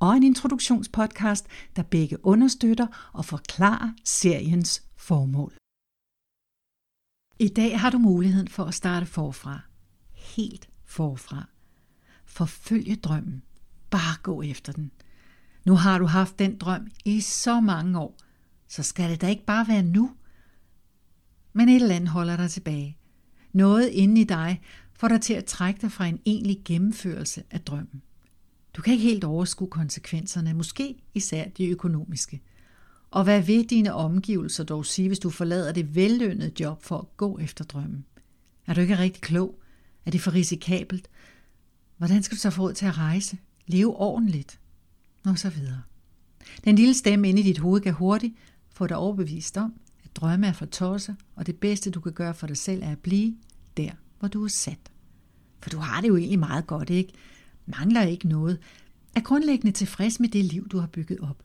og en introduktionspodcast, der begge understøtter og forklarer seriens formål. I dag har du muligheden for at starte forfra. Helt forfra. Forfølge drømmen. Bare gå efter den. Nu har du haft den drøm i så mange år, så skal det da ikke bare være nu. Men et eller andet holder dig tilbage. Noget inde i dig får dig til at trække dig fra en egentlig gennemførelse af drømmen. Du kan ikke helt overskue konsekvenserne, måske især de økonomiske. Og hvad vil dine omgivelser dog sige, hvis du forlader det vellønnede job for at gå efter drømmen? Er du ikke rigtig klog? Er det for risikabelt? Hvordan skal du så få råd til at rejse? Leve ordentligt? Og så videre. Den lille stemme inde i dit hoved kan hurtigt få dig overbevist om, at drømme er for tosser, og det bedste du kan gøre for dig selv er at blive der, hvor du er sat. For du har det jo egentlig meget godt, ikke? Mangler ikke noget, er grundlæggende tilfreds med det liv, du har bygget op.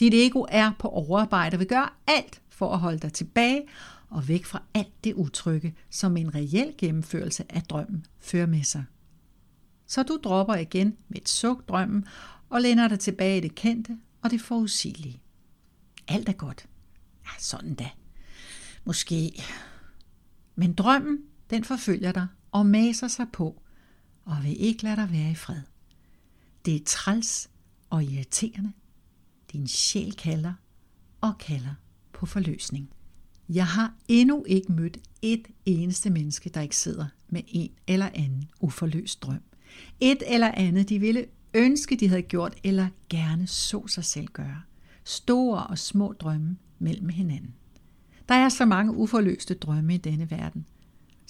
Dit ego er på overarbejde og vil gøre alt for at holde dig tilbage og væk fra alt det utrygge, som en reel gennemførelse af drømmen fører med sig. Så du dropper igen med et suk drømmen og lænder dig tilbage i det kendte og det forudsigelige. Alt er godt. Ja, sådan da. Måske. Men drømmen, den forfølger dig og maser sig på, og vil ikke lade dig være i fred. Det er træls og irriterende. Din sjæl kalder og kalder på forløsning. Jeg har endnu ikke mødt et eneste menneske, der ikke sidder med en eller anden uforløst drøm. Et eller andet, de ville ønske, de havde gjort, eller gerne så sig selv gøre. Store og små drømme mellem hinanden. Der er så mange uforløste drømme i denne verden –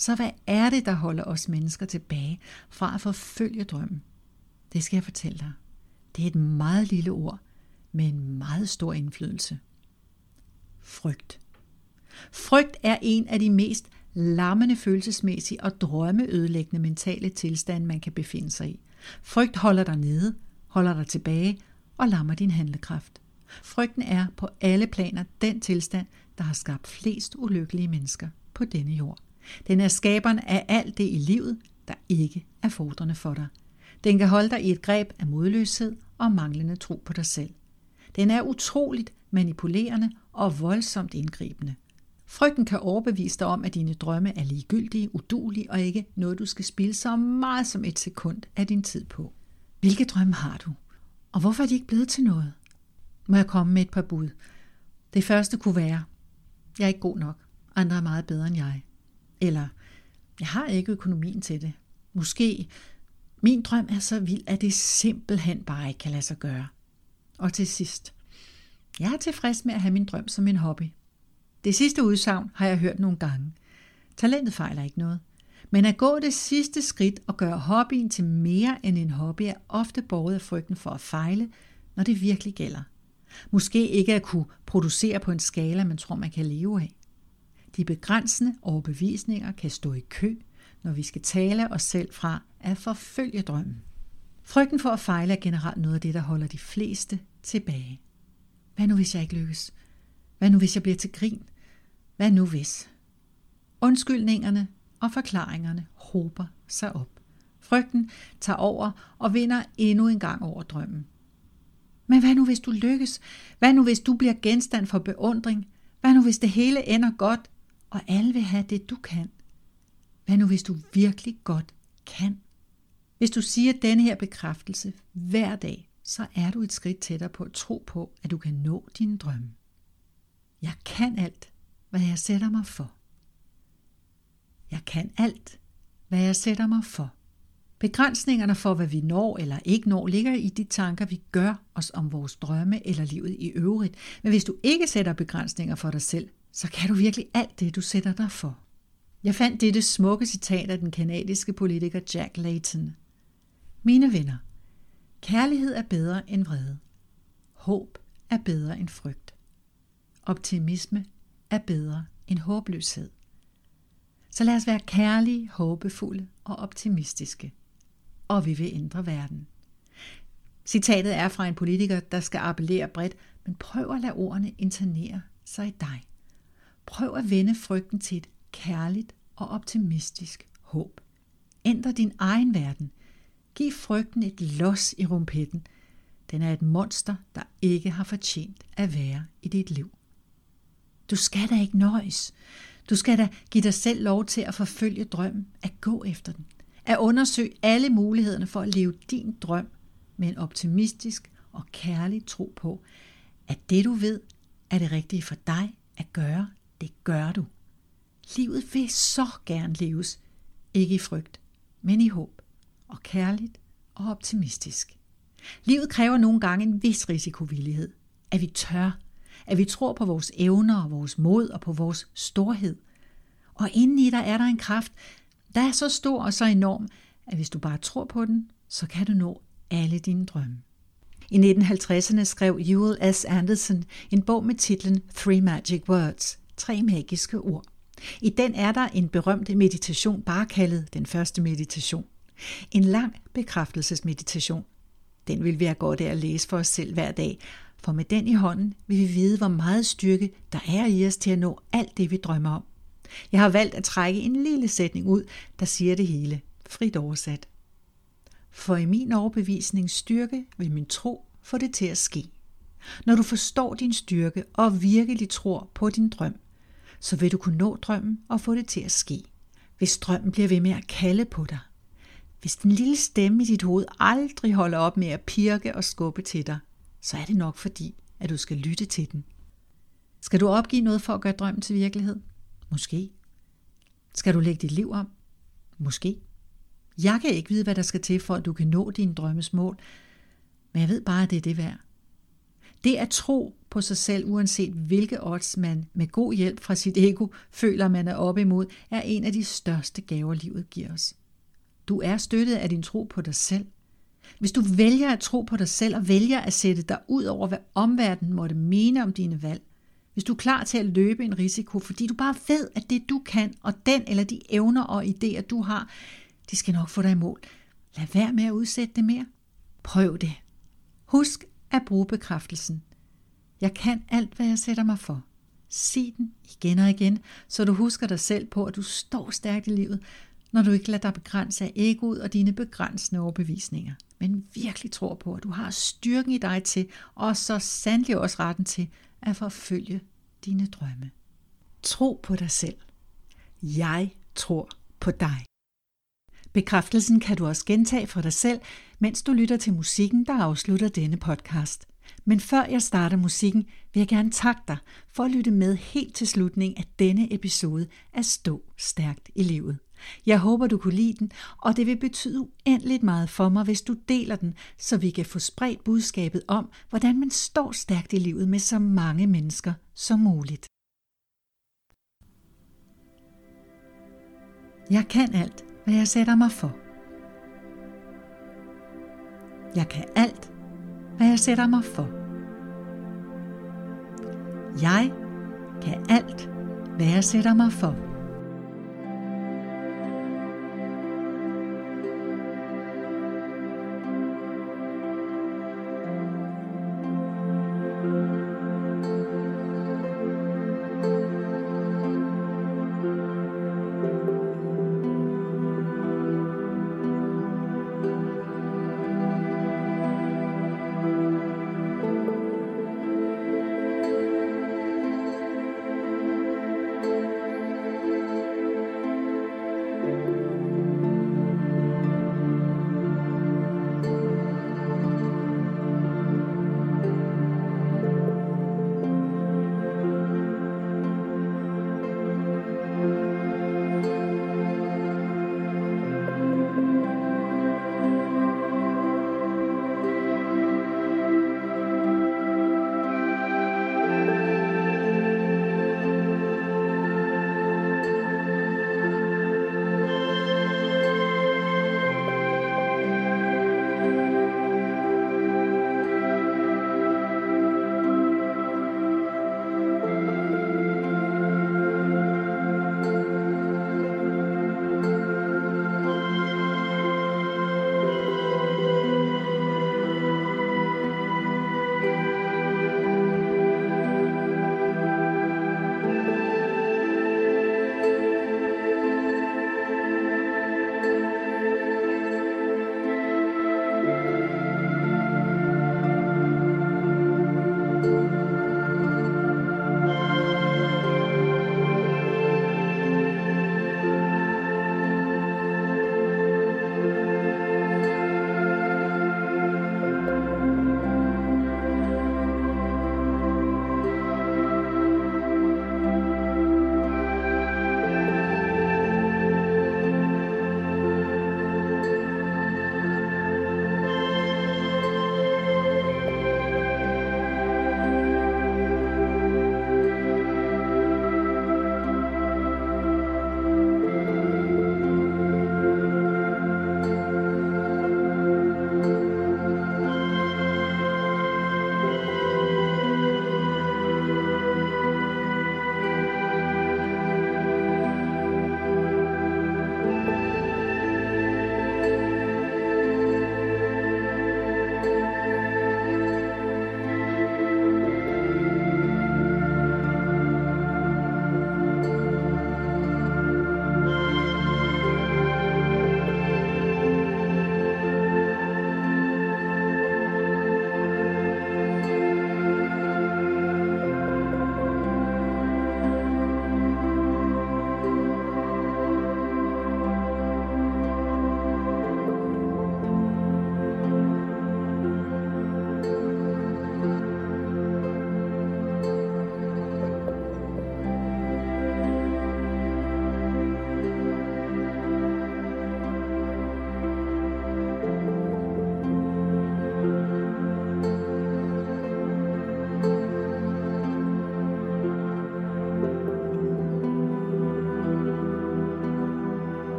så hvad er det, der holder os mennesker tilbage fra at forfølge drømmen? Det skal jeg fortælle dig. Det er et meget lille ord med en meget stor indflydelse. Frygt. Frygt er en af de mest lammende følelsesmæssige og drømmeødelæggende mentale tilstande, man kan befinde sig i. Frygt holder dig nede, holder dig tilbage og lammer din handlekraft. Frygten er på alle planer den tilstand, der har skabt flest ulykkelige mennesker på denne jord. Den er skaberen af alt det i livet, der ikke er fordrende for dig. Den kan holde dig i et greb af modløshed og manglende tro på dig selv. Den er utroligt manipulerende og voldsomt indgribende. Frygten kan overbevise dig om, at dine drømme er ligegyldige, udulige og ikke noget, du skal spille så meget som et sekund af din tid på. Hvilke drømme har du? Og hvorfor er de ikke blevet til noget? Må jeg komme med et par bud? Det første kunne være, jeg er ikke god nok. Andre er meget bedre end jeg. Eller, jeg har ikke økonomien til det. Måske, min drøm er så vild, at det simpelthen bare ikke kan lade sig gøre. Og til sidst, jeg er tilfreds med at have min drøm som en hobby. Det sidste udsagn har jeg hørt nogle gange. Talentet fejler ikke noget. Men at gå det sidste skridt og gøre hobbyen til mere end en hobby er ofte båret af frygten for at fejle, når det virkelig gælder. Måske ikke at kunne producere på en skala, man tror, man kan leve af. De begrænsende overbevisninger kan stå i kø, når vi skal tale os selv fra at forfølge drømmen. Frygten for at fejle er generelt noget af det, der holder de fleste tilbage. Hvad nu, hvis jeg ikke lykkes? Hvad nu, hvis jeg bliver til grin? Hvad nu, hvis? Undskyldningerne og forklaringerne hober sig op. Frygten tager over og vinder endnu en gang over drømmen. Men hvad nu, hvis du lykkes? Hvad nu, hvis du bliver genstand for beundring? Hvad nu, hvis det hele ender godt? Og alle vil have det, du kan. Hvad nu, hvis du virkelig godt kan? Hvis du siger denne her bekræftelse hver dag, så er du et skridt tættere på at tro på, at du kan nå dine drømme. Jeg kan alt, hvad jeg sætter mig for. Jeg kan alt, hvad jeg sætter mig for. Begrænsningerne for, hvad vi når eller ikke når, ligger i de tanker, vi gør os om vores drømme eller livet i øvrigt. Men hvis du ikke sætter begrænsninger for dig selv, så kan du virkelig alt det, du sætter dig for. Jeg fandt dette smukke citat af den kanadiske politiker Jack Layton. Mine venner, kærlighed er bedre end vrede. Håb er bedre end frygt. optimisme er bedre end håbløshed. Så lad os være kærlige, håbefulde og optimistiske. Og vi vil ændre verden. Citatet er fra en politiker, der skal appellere bredt, men prøv at lade ordene internere sig i dig. Prøv at vende frygten til et kærligt og optimistisk håb. Ændr din egen verden. Giv frygten et los i rumpetten. Den er et monster, der ikke har fortjent at være i dit liv. Du skal da ikke nøjes. Du skal da give dig selv lov til at forfølge drømmen, at gå efter den, at undersøge alle mulighederne for at leve din drøm med en optimistisk og kærlig tro på, at det du ved er det rigtige for dig at gøre, det gør du. Livet vil så gerne leves, ikke i frygt, men i håb, og kærligt og optimistisk. Livet kræver nogle gange en vis risikovillighed, at vi tør, at vi tror på vores evner og vores mod og på vores storhed. Og inden i dig er der en kraft, der er så stor og så enorm, at hvis du bare tror på den, så kan du nå alle dine drømme. I 1950'erne skrev Ewell S. Anderson en bog med titlen Three Magic Words, tre magiske ord. I den er der en berømt meditation, bare kaldet den første meditation. En lang bekræftelsesmeditation. Den vil vi have godt af at læse for os selv hver dag, for med den i hånden vil vi vide, hvor meget styrke der er i os til at nå alt det, vi drømmer om. Jeg har valgt at trække en lille sætning ud, der siger det hele, frit oversat. For i min overbevisning styrke vil min tro få det til at ske. Når du forstår din styrke og virkelig tror på din drøm, så vil du kunne nå drømmen og få det til at ske. Hvis drømmen bliver ved med at kalde på dig. Hvis den lille stemme i dit hoved aldrig holder op med at pirke og skubbe til dig, så er det nok fordi, at du skal lytte til den. Skal du opgive noget for at gøre drømmen til virkelighed? Måske. Skal du lægge dit liv om? Måske. Jeg kan ikke vide, hvad der skal til for, at du kan nå dine drømmes mål, men jeg ved bare, at det er det værd. Det at tro på sig selv, uanset hvilke odds man med god hjælp fra sit ego føler, man er oppe imod, er en af de største gaver, livet giver os. Du er støttet af din tro på dig selv. Hvis du vælger at tro på dig selv og vælger at sætte dig ud over, hvad omverdenen måtte mene om dine valg, hvis du er klar til at løbe en risiko, fordi du bare ved, at det du kan, og den eller de evner og idéer, du har, de skal nok få dig i mål. Lad være med at udsætte det mere. Prøv det. Husk at bruge bekræftelsen. Jeg kan alt, hvad jeg sætter mig for. Sig den igen og igen, så du husker dig selv på, at du står stærkt i livet, når du ikke lader dig begrænse af egoet og dine begrænsende overbevisninger, men virkelig tror på, at du har styrken i dig til, og så sandelig også retten til, at forfølge dine drømme. Tro på dig selv. Jeg tror på dig. Bekræftelsen kan du også gentage for dig selv, mens du lytter til musikken, der afslutter denne podcast. Men før jeg starter musikken, vil jeg gerne takke dig for at lytte med helt til slutningen af denne episode af Stå Stærkt i Livet. Jeg håber, du kunne lide den, og det vil betyde uendeligt meget for mig, hvis du deler den, så vi kan få spredt budskabet om, hvordan man står stærkt i livet med så mange mennesker som muligt. Jeg kan alt, hvad jeg sætter mig for. Jeg kan alt, hvad jeg sætter mig for. Jeg kan alt, hvad jeg sætter mig for.